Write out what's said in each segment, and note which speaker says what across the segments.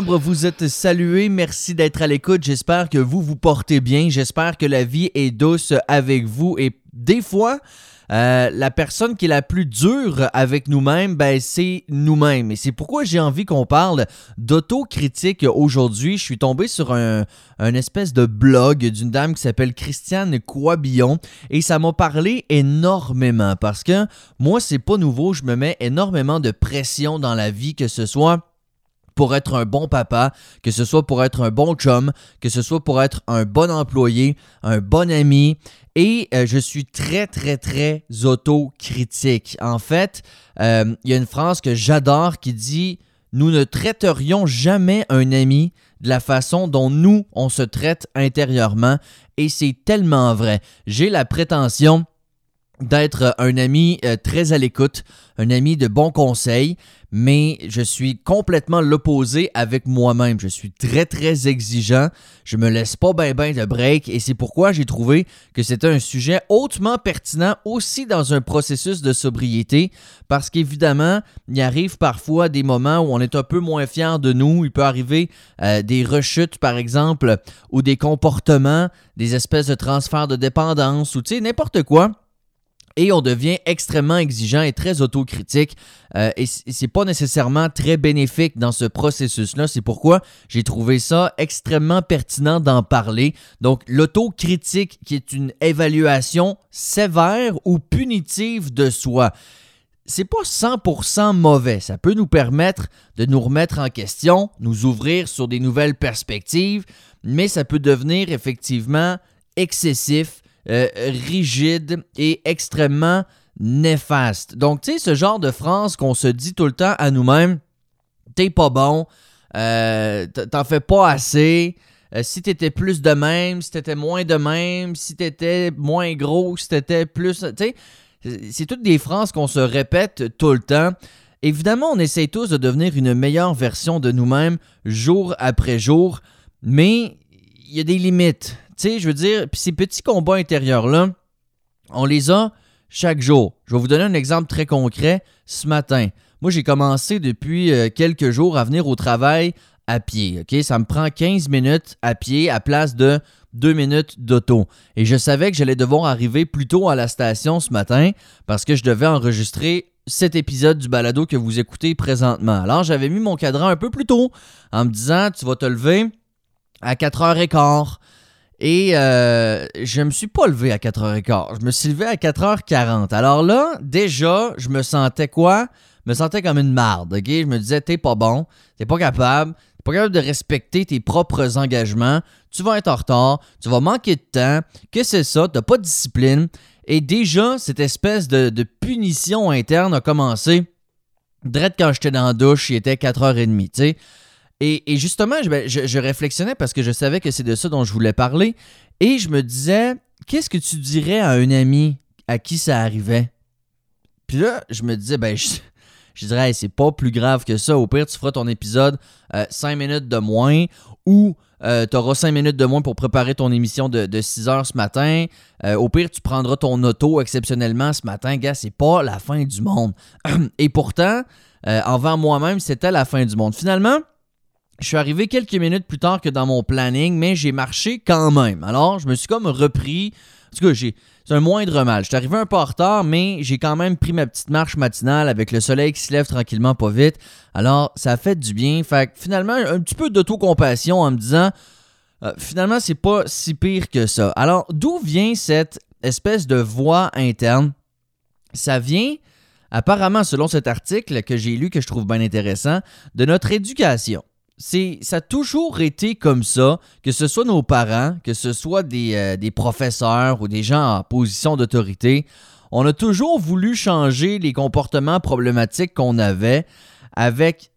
Speaker 1: vous êtes salués. Merci d'être à l'écoute. J'espère que vous vous portez bien. J'espère que la vie est douce avec vous. Et des fois, euh, la personne qui est la plus dure avec nous-mêmes, ben, c'est nous-mêmes. Et c'est pourquoi j'ai envie qu'on parle d'autocritique aujourd'hui. Je suis tombé sur un, un espèce de blog d'une dame qui s'appelle Christiane Coibillon et ça m'a parlé énormément parce que moi, c'est pas nouveau. Je me mets énormément de pression dans la vie, que ce soit pour être un bon papa, que ce soit pour être un bon chum, que ce soit pour être un bon employé, un bon ami. Et euh, je suis très, très, très autocritique. En fait, euh, il y a une phrase que j'adore qui dit Nous ne traiterions jamais un ami de la façon dont nous, on se traite intérieurement. Et c'est tellement vrai. J'ai la prétention d'être un ami euh, très à l'écoute, un ami de bons conseils, mais je suis complètement l'opposé avec moi-même. Je suis très très exigeant, je me laisse pas ben ben de break et c'est pourquoi j'ai trouvé que c'était un sujet hautement pertinent aussi dans un processus de sobriété parce qu'évidemment, il arrive parfois des moments où on est un peu moins fier de nous, il peut arriver euh, des rechutes par exemple ou des comportements, des espèces de transferts de dépendance ou tu sais n'importe quoi et on devient extrêmement exigeant et très autocritique. Euh, et c'est pas nécessairement très bénéfique dans ce processus-là. C'est pourquoi j'ai trouvé ça extrêmement pertinent d'en parler. Donc, l'autocritique, qui est une évaluation sévère ou punitive de soi. C'est pas 100% mauvais. Ça peut nous permettre de nous remettre en question, nous ouvrir sur des nouvelles perspectives, mais ça peut devenir effectivement excessif euh, rigide et extrêmement néfaste. Donc, tu sais, ce genre de phrase qu'on se dit tout le temps à nous-mêmes, t'es pas bon, euh, t'en fais pas assez, euh, si t'étais plus de même, si t'étais moins de même, si t'étais moins gros, si t'étais plus... Tu sais, c'est toutes des phrases qu'on se répète tout le temps. Évidemment, on essaie tous de devenir une meilleure version de nous-mêmes jour après jour, mais y a des limites. Tu sais, je veux dire, puis ces petits combats intérieurs-là, on les a chaque jour. Je vais vous donner un exemple très concret. Ce matin, moi, j'ai commencé depuis euh, quelques jours à venir au travail à pied. Ça me prend 15 minutes à pied à place de 2 minutes d'auto. Et je savais que j'allais devoir arriver plus tôt à la station ce matin parce que je devais enregistrer cet épisode du balado que vous écoutez présentement. Alors, j'avais mis mon cadran un peu plus tôt en me disant tu vas te lever à 4h15. Et euh, je me suis pas levé à 4h15. Je me suis levé à 4h40. Alors là, déjà, je me sentais quoi? Je me sentais comme une marde, ok? Je me disais, t'es pas bon, t'es pas capable, t'es pas capable de respecter tes propres engagements, tu vas être en retard, tu vas manquer de temps, que c'est ça, t'as pas de discipline. Et déjà, cette espèce de, punition interne a commencé. Direct quand j'étais dans la douche, il était 4h30, tu sais. Et, justement, ben, je, réflexionnais parce que je savais que c'est de ça dont je voulais parler. Et je me disais, qu'est-ce que tu dirais à un ami à qui ça arrivait? Puis là, je me disais, ben, je, dirais, c'est pas plus grave que ça. Au pire, tu feras ton épisode 5 euh, minutes de moins ou euh, tu auras 5 minutes de moins pour préparer ton émission de, 6 heures ce matin. Euh, au pire, tu prendras ton auto exceptionnellement ce matin. Gars, c'est pas la fin du monde. Et pourtant, envers moi-même, c'était la fin du monde. Finalement, je suis arrivé quelques minutes plus tard que dans mon planning, mais j'ai marché quand même. Alors, je me suis comme repris. En tout cas, j'ai. C'est un moindre mal. Je suis arrivé un peu en retard, mais j'ai quand même pris ma petite marche matinale avec le soleil qui se lève tranquillement pas vite. Alors, ça a fait du bien. Fait que finalement, un petit peu d'autocompassion en me disant euh, finalement, c'est pas si pire que ça. Alors, d'où vient cette espèce de voix interne? Ça vient, apparemment, selon cet article que j'ai lu, que je trouve bien intéressant, de notre éducation c'est ça a toujours été comme ça, que ce soit nos parents, que ce soit des, euh, des professeurs ou des gens en position d'autorité. On a toujours voulu changer les comportements problématiques qu'on avait avec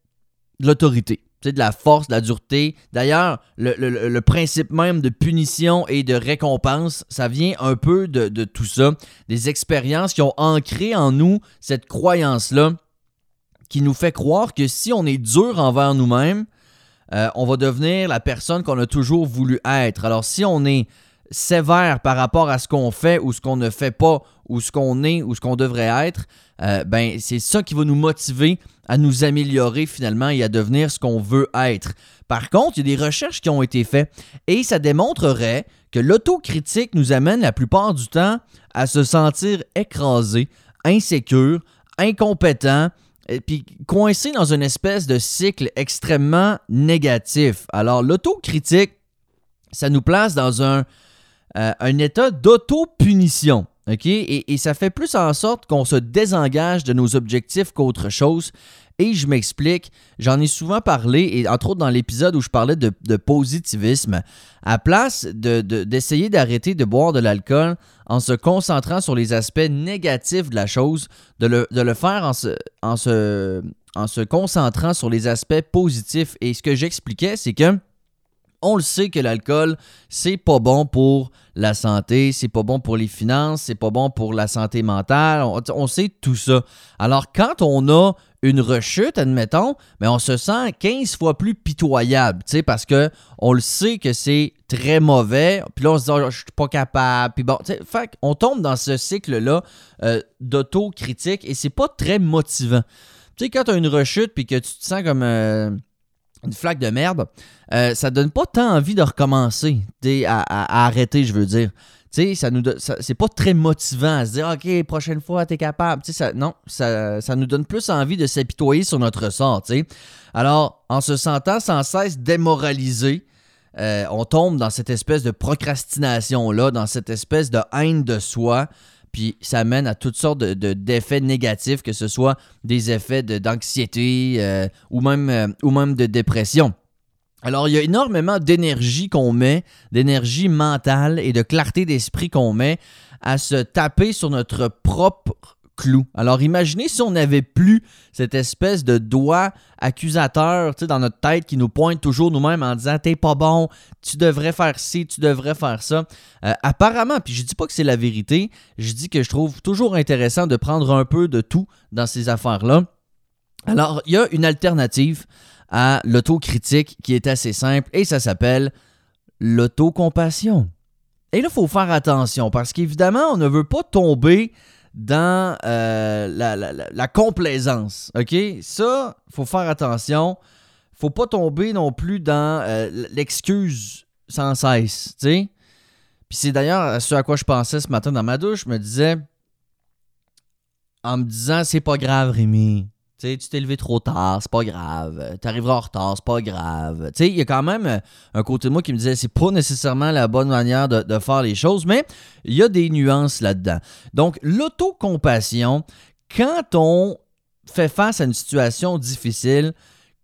Speaker 1: l'autorité. de la force, de la dureté. D'ailleurs, le, principe même de punition et de récompense, ça vient un peu de, de tout ça. Des expériences qui ont ancré en nous cette croyance-là qui nous fait croire que si on est dur envers nous-mêmes, euh, on va devenir la personne qu'on a toujours voulu être. Alors si on est sévère par rapport à ce qu'on fait ou ce qu'on ne fait pas ou ce qu'on est ou ce qu'on devrait être, euh, ben c'est ça qui va nous motiver à nous améliorer finalement et à devenir ce qu'on veut être. Par contre, il y a des recherches qui ont été faites et ça démontrerait que l'autocritique nous amène la plupart du temps à se sentir écrasé, insécure, incompétent, et puis coincé dans une espèce de cycle extrêmement négatif. Alors l'autocritique, ça nous place dans un, euh, état d'auto-punition. Et, ça fait plus en sorte qu'on se désengage de nos objectifs qu'autre chose. Et je m'explique, j'en ai souvent parlé, et entre autres dans l'épisode où je parlais de, positivisme, à place d'essayer de, d'arrêter de boire de l'alcool en se concentrant sur les aspects négatifs de la chose, de le, faire en se, en, se, en se concentrant sur les aspects positifs. Et ce que j'expliquais, c'est que on le sait que l'alcool, c'est pas bon pour la santé, c'est pas bon pour les finances, c'est pas bon pour la santé mentale. On, sait tout ça. Alors, quand on a une rechute, admettons, mais on se sent 15 fois plus pitoyable, tu sais, parce que on le sait que c'est très mauvais, puis là on se dit oh, je suis pas capable, puis bon, fait on tombe dans ce cycle-là euh, d'autocritique et c'est pas très motivant. Tu sais, quand tu as une rechute puis que tu te sens comme euh, une flaque de merde, euh, ça donne pas tant envie de recommencer, à, arrêter, je veux dire sais, ça nous c'est pas très motivant à se dire OK, prochaine fois, t'es capable. Non, ça, nous donne plus envie de s'apitoyer sur notre sort. Alors, en se sentant sans cesse démoralisé, euh, on tombe dans cette espèce de procrastination-là, dans cette espèce de haine de soi. Puis ça mène à toutes sortes de, d'effets négatifs, que ce soit des effets d'anxiété euh, euh, ou même de dépression. Alors, il y a énormément d'énergie qu'on met, d'énergie mentale et de clarté d'esprit qu'on met à se taper sur notre propre clou. Alors, imaginez si on n'avait plus cette espèce de doigt accusateur dans notre tête qui nous pointe toujours nous-mêmes en disant T'es pas bon, tu devrais faire ci, tu devrais faire ça. Euh, apparemment, puis je dis pas que c'est la vérité, je dis que je trouve toujours intéressant de prendre un peu de tout dans ces affaires-là. Alors, il y a une alternative à l'autocritique qui est assez simple et ça s'appelle l'autocompassion. Et là, il faut faire attention parce qu'évidemment, on ne veut pas tomber dans euh, la, complaisance. OK? Ça, faut faire attention. faut pas tomber non plus dans euh, l'excuse sans cesse. Puis c'est d'ailleurs ce à quoi je pensais ce matin dans ma douche. Je me disais, en me disant, c'est pas grave, Rémi tu t'es levé trop tard, c'est pas grave. Tu arriveras en retard, c'est pas grave. Il y a quand même euh, un côté de moi qui me disait c'est pas nécessairement la bonne manière de, faire les choses, mais il y a des nuances là-dedans. Donc, l'autocompassion, quand on fait face à une situation difficile,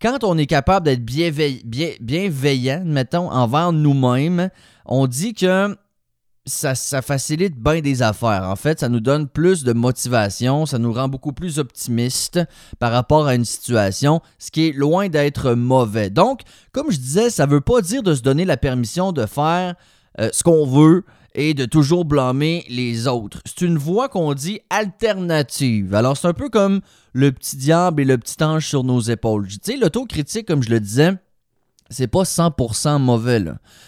Speaker 1: quand on est capable d'être bienveillant, mettons, envers nous-mêmes, on dit que ça, facilite bien des affaires. En fait, ça nous donne plus de motivation, ça nous rend beaucoup plus optimistes par rapport à une situation, ce qui est loin d'être mauvais. Donc, comme je disais, ça ne veut pas dire de se donner la permission de faire euh, ce qu'on veut et de toujours blâmer les autres. C'est une voie qu'on dit alternative. Alors, c'est un peu comme le petit diable et le petit ange sur nos épaules. Tu sais, l'autocritique, comme je le disais, c'est pas 100% mauvais.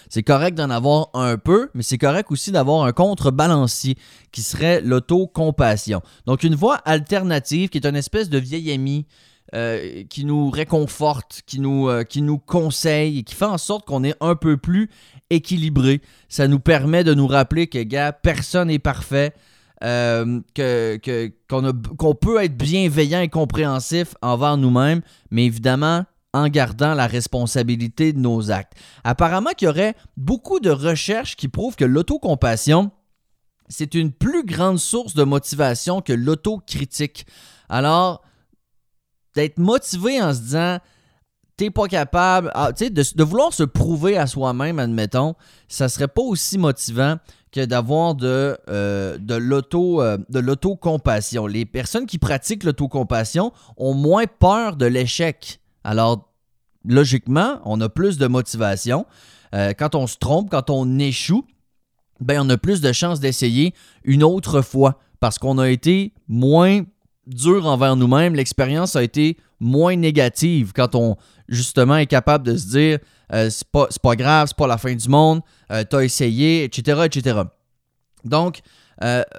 Speaker 1: C'est correct d'en avoir un peu, mais c'est correct aussi d'avoir un contrebalancier qui serait l'autocompassion. Donc une voie alternative qui est une espèce de vieil ami euh, qui nous réconforte, qui nous, euh, qui nous conseille et qui fait en sorte qu'on est un peu plus équilibré. Ça nous permet de nous rappeler que, gars, personne n'est parfait. Euh, que, qu'on peut être bienveillant et compréhensif envers nous-mêmes, mais évidemment, en gardant la responsabilité de nos actes. Apparemment qu'il y aurait beaucoup de recherches qui prouvent que l'autocompassion, c'est une plus grande source de motivation que l'autocritique. Alors, d'être motivé en se disant t'es pas capable, ah, de, de, vouloir se prouver à soi-même, admettons, ça serait pas aussi motivant que d'avoir de, euh, euh, de l'autocompassion. Les personnes qui pratiquent l'autocompassion ont moins peur de l'échec. Alors, logiquement, on a plus de motivation. Euh, quand on se trompe, quand on échoue, ben, on a plus de chances d'essayer une autre fois parce qu'on a été moins dur envers nous-mêmes. L'expérience a été moins négative quand on justement, est capable de se dire euh, c'est pas, pas, grave, c'est pas la fin du monde, euh, t'as essayé, etc., etc. Donc,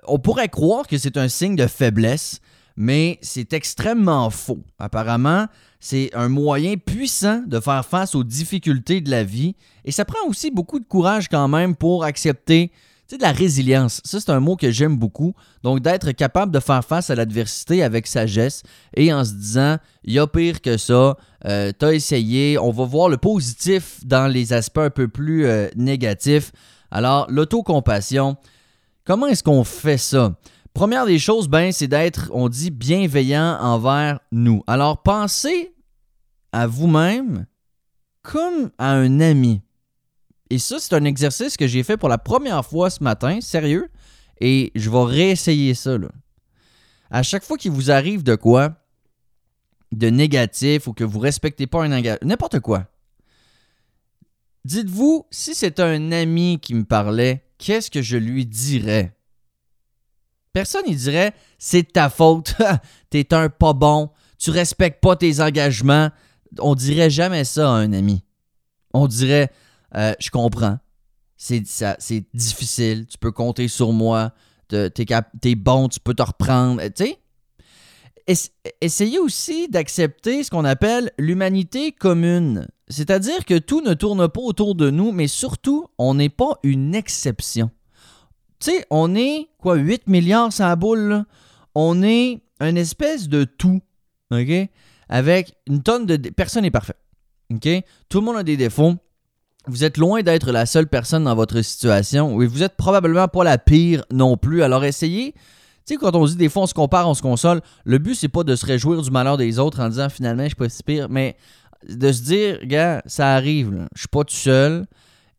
Speaker 1: on pourrait croire que c'est un signe de faiblesse, mais c'est extrêmement faux. Apparemment, c'est un moyen puissant de faire face aux difficultés de la vie et ça prend aussi beaucoup de courage quand même pour accepter de la résilience. Ça, c'est un mot que j'aime beaucoup. Donc, d'être capable de faire face à l'adversité avec sagesse et en se disant, il y a pire que ça, euh, t'as essayé, on va voir le positif dans les aspects un peu plus euh, négatifs. Alors, l'autocompassion, comment est-ce qu'on fait ça? Première des choses, ben, c'est d'être, on dit, bienveillant envers nous. Alors, pensez à vous-même comme à un ami. Et ça, c'est un exercice que j'ai fait pour la première fois ce matin, sérieux, et je vais réessayer ça. À chaque fois qu'il vous arrive de quoi, de négatif ou que vous respectez pas un engagement, n'importe quoi, dites-vous, si c'est un ami qui me parlait, qu'est-ce que je lui dirais? Personne ne dirait c'est ta faute, t'es un pas bon, tu respectes pas tes engagements. On dirait jamais ça à un ami. On dirait euh, je comprends. C'est difficile, tu peux compter sur moi, t'es es bon, tu peux te reprendre. Tu sais, essayez aussi d'accepter ce qu'on appelle l'humanité commune. C'est-à-dire que tout ne tourne pas autour de nous, mais surtout, on n'est pas une exception. Tu sais, on est, quoi, 8 milliards sans boule, On est une espèce de tout, OK? Avec une tonne de... Personne n'est parfait? Tout le monde a des défauts. Vous êtes loin d'être la seule personne dans votre situation. Oui, vous êtes probablement pas la pire non plus. Alors essayez... Tu sais, quand on dit des fois on se compare, on se console, le but c'est pas de se réjouir du malheur des autres en disant finalement je suis pas si pire, mais de se dire, gars, ça arrive, je suis pas tout seul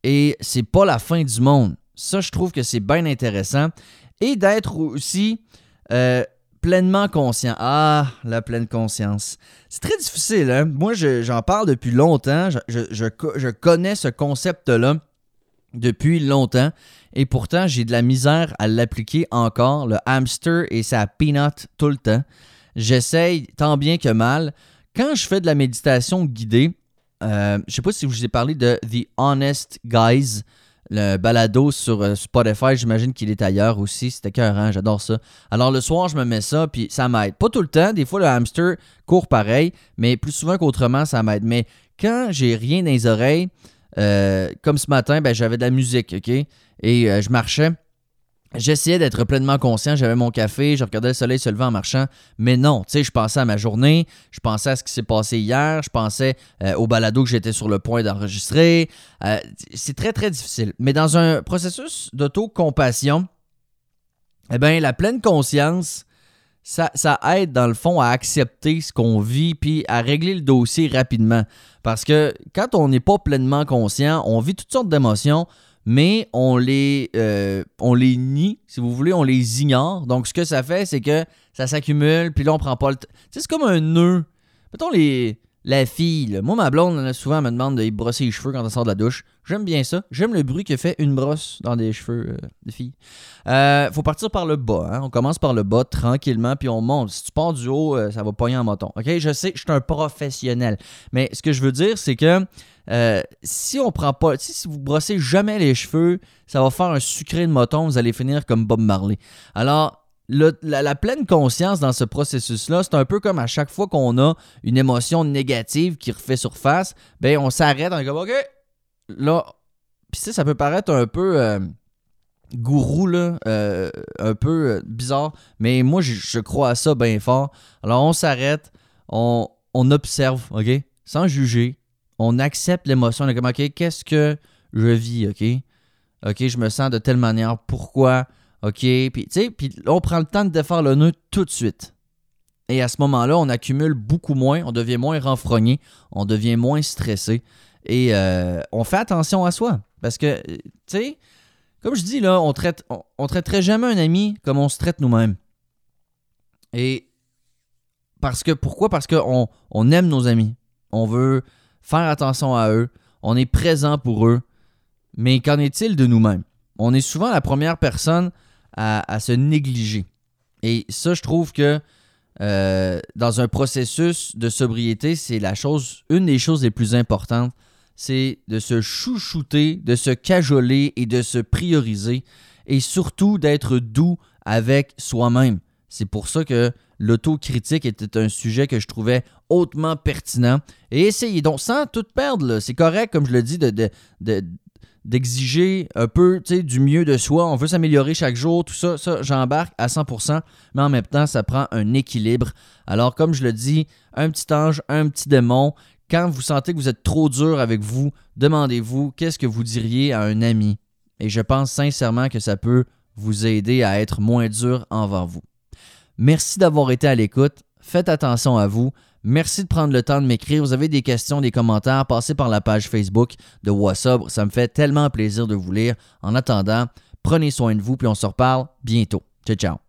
Speaker 1: et c'est pas la fin du monde. Ça, je trouve que c'est bien intéressant. Et d'être aussi euh, pleinement conscient. Ah, la pleine conscience. C'est très difficile. Hein? Moi, j'en parle depuis longtemps. Je, connais ce concept-là depuis longtemps. Et pourtant, j'ai de la misère à l'appliquer encore. Le hamster et sa peanut tout le temps. J'essaye tant bien que mal. Quand je fais de la méditation guidée, euh, je sais pas si vous ai parlé de The Honest Guys le balado sur euh, Spotify, j'imagine qu'il est ailleurs aussi. C'était cœur, j'adore ça. Alors le soir, je me mets ça, puis ça m'aide. Pas tout le temps, des fois le hamster court pareil, mais plus souvent qu'autrement, ça m'aide. Mais quand j'ai rien dans les oreilles, euh, comme ce matin, ben, j'avais de la musique, OK? Et euh, je marchais. J'essayais d'être pleinement conscient, j'avais mon café, je regardais le soleil se lever en marchant, mais non, tu sais, je pensais à ma journée, je pensais à ce qui s'est passé hier, je pensais euh, au balado que j'étais sur le point d'enregistrer. Euh, c'est très, très difficile. Mais dans un processus d'auto-compassion, eh bien, la pleine conscience, ça, ça, aide dans le fond à accepter ce qu'on vit puis à régler le dossier rapidement. Parce que quand on n'est pas pleinement conscient, on vit toutes sortes d'émotions, mais on les, euh, on les nie, si vous voulez, on les ignore. Donc, ce que ça fait, c'est que ça s'accumule, puis là, on prend pas le temps. Tu sais, c'est comme un nœud. Mettons les, la fille. Moi, ma blonde, souvent, elle me demande de brosser les cheveux quand elle sort de la douche. J'aime bien ça. J'aime le bruit que fait une brosse dans des cheveux euh, de fille. Euh, faut partir par le bas. Hein. On commence par le bas tranquillement, puis on monte. Si tu pars du haut, ça va pogner en moton. OK? Je sais, je suis un professionnel. Mais ce que je veux dire, c'est que euh, si on prend pas, si vous brossez jamais les cheveux, ça va faire un sucré de moton, vous allez finir comme Bob Marley. Alors, la, pleine conscience dans ce processus-là, c'est un peu comme à chaque fois qu'on a une émotion négative qui refait surface, ben on s'arrête, est comme OK, là, puis ça, peut paraître un peu euh, gourou, là, euh, un peu bizarre, mais moi, je, crois à ça bien fort. Alors, on s'arrête, on, on observe, OK, sans juger, on accepte l'émotion. On est comme, OK, qu'est-ce que je vis, OK? OK, je me sens de telle manière, pourquoi? OK, puis puis on prend le temps de défaire le nœud tout de suite. Et à ce moment-là, on accumule beaucoup moins, on devient moins renfrogné, on devient moins stressé et euh, on fait attention à soi. Parce que, tu sais, comme je dis là, on traite, on, traiterait jamais un ami comme on se traite nous-mêmes. Et parce que, pourquoi? Parce qu'on on aime nos amis. On veut faire attention à eux, on est présent pour eux, mais qu'en est-il de nous-mêmes? On est souvent la première personne à, se négliger. Et ça, je trouve que euh, dans un processus de sobriété, c'est la chose, une des choses les plus importantes, c'est de se chouchouter, de se cajoler et de se prioriser et surtout d'être doux avec soi-même. C'est pour ça que l'autocritique était un sujet que je trouvais hautement pertinent. Et essayez donc, sans tout perdre, c'est correct, comme je le dis, de, d'exiger un peu du mieux de soi. On veut s'améliorer chaque jour, tout ça, ça j'embarque à 100%, mais en même temps, ça prend un équilibre. Alors, comme je le dis, un petit ange, un petit démon, quand vous sentez que vous êtes trop dur avec vous, demandez-vous qu'est-ce que vous diriez à un ami. Et je pense sincèrement que ça peut vous aider à être moins dur envers vous. Merci d'avoir été à l'écoute. Faites attention à vous. Merci de prendre le temps de m'écrire. Vous avez des questions, des commentaires, passez par la page Facebook de WhatsApp. Ça me fait tellement plaisir de vous lire. En attendant, prenez soin de vous, puis on se reparle bientôt. Ciao, ciao.